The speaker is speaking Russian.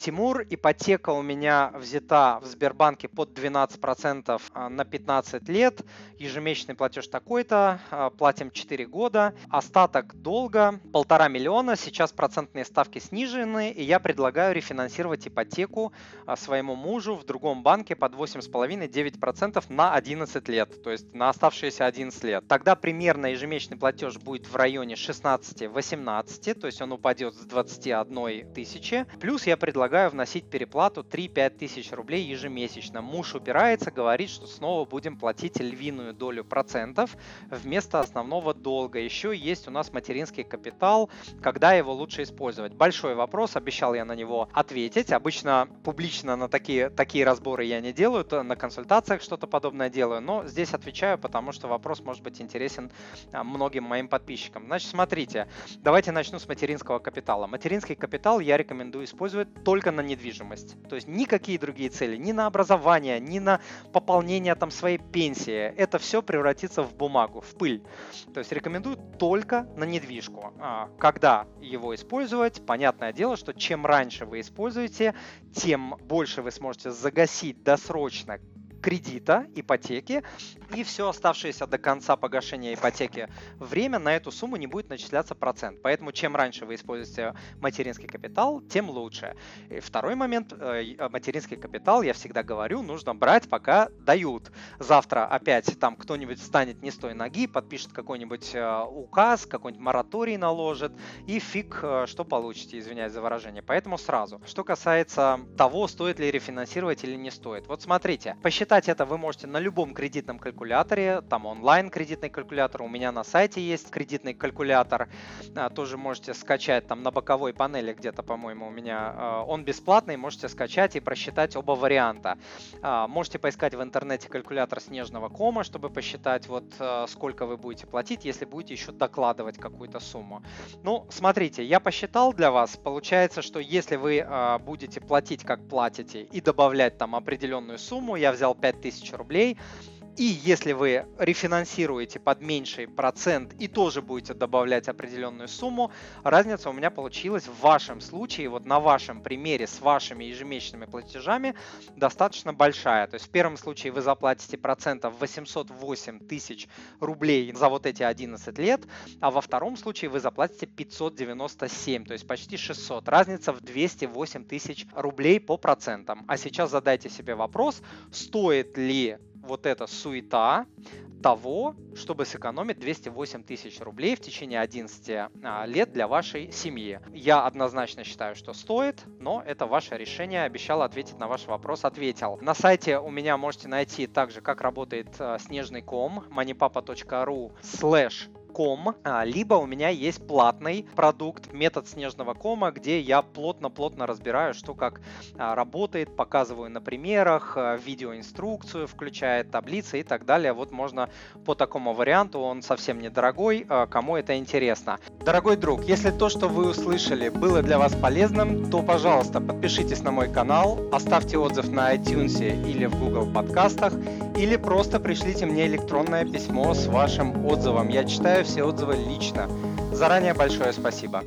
Тимур, ипотека у меня взята в Сбербанке под 12% а, на 15 лет. Ежемесячный платеж такой-то, а, платим 4 года. Остаток долга полтора миллиона. Сейчас процентные ставки снижены, и я предлагаю рефинансировать ипотеку а, своему мужу в другом банке под 8,5-9% на 11 лет, то есть на оставшиеся 11 лет. Тогда примерно ежемесячный платеж будет в районе 16-18, то есть он упадет с 21 тысячи. Плюс я предлагаю вносить переплату 3-5 тысяч рублей ежемесячно. Муж упирается, говорит, что снова будем платить львиную долю процентов вместо основного долга. Еще есть у нас материнский капитал, когда его лучше использовать. Большой вопрос, обещал я на него ответить. Обычно публично на такие, такие разборы я не делаю, то на консультациях что-то подобное делаю, но здесь отвечаю, потому что вопрос может быть интересен а, многим моим подписчикам. Значит, смотрите, давайте начну с материнского капитала. Материнский капитал я рекомендую использовать только на недвижимость. То есть никакие другие цели, ни на образование, ни на пополнение там своей пенсии. Это все превратится в бумагу, в пыль. То есть рекомендую только на недвижку. А, когда его использовать? Понятное дело, что чем раньше вы используете, тем больше вы сможете загасить досрочно кредита, ипотеки, и все оставшееся до конца погашения ипотеки время на эту сумму не будет начисляться процент. Поэтому чем раньше вы используете материнский капитал, тем лучше. И второй момент, э, материнский капитал, я всегда говорю, нужно брать, пока дают. Завтра опять там кто-нибудь встанет не с той ноги, подпишет какой-нибудь э, указ, какой-нибудь мораторий наложит, и фиг, э, что получите, извиняюсь за выражение. Поэтому сразу. Что касается того, стоит ли рефинансировать или не стоит. Вот смотрите, посчитайте Посчитать это вы можете на любом кредитном калькуляторе, там онлайн кредитный калькулятор, у меня на сайте есть кредитный калькулятор, а, тоже можете скачать там на боковой панели где-то, по-моему, у меня, а, он бесплатный, можете скачать и просчитать оба варианта. А, можете поискать в интернете калькулятор снежного кома, чтобы посчитать вот сколько вы будете платить, если будете еще докладывать какую-то сумму. Ну, смотрите, я посчитал для вас, получается, что если вы будете платить как платите и добавлять там определенную сумму, я взял 5000 рублей, и если вы рефинансируете под меньший процент и тоже будете добавлять определенную сумму, разница у меня получилась в вашем случае, вот на вашем примере с вашими ежемесячными платежами достаточно большая. То есть в первом случае вы заплатите процентов 808 тысяч рублей за вот эти 11 лет, а во втором случае вы заплатите 597, то есть почти 600. Разница в 208 тысяч рублей по процентам. А сейчас задайте себе вопрос, стоит ли вот эта суета того, чтобы сэкономить 208 тысяч рублей в течение 11 а, лет для вашей семьи. Я однозначно считаю, что стоит, но это ваше решение. Обещал ответить на ваш вопрос, ответил. На сайте у меня можете найти также, как работает а, снежный ком moneypapa.ru slash ком, а, либо у меня есть платный продукт, метод снежного кома, где я плотно-плотно разбираю, что как а, работает, показываю на примерах, а, видеоинструкцию, включая таблицы и так далее. Вот можно по такому варианту, он совсем недорогой, кому это интересно. Дорогой друг, если то, что вы услышали, было для вас полезным, то, пожалуйста, подпишитесь на мой канал, оставьте отзыв на iTunes или в Google подкастах, или просто пришлите мне электронное письмо с вашим отзывом. Я читаю все отзывы лично. Заранее большое спасибо.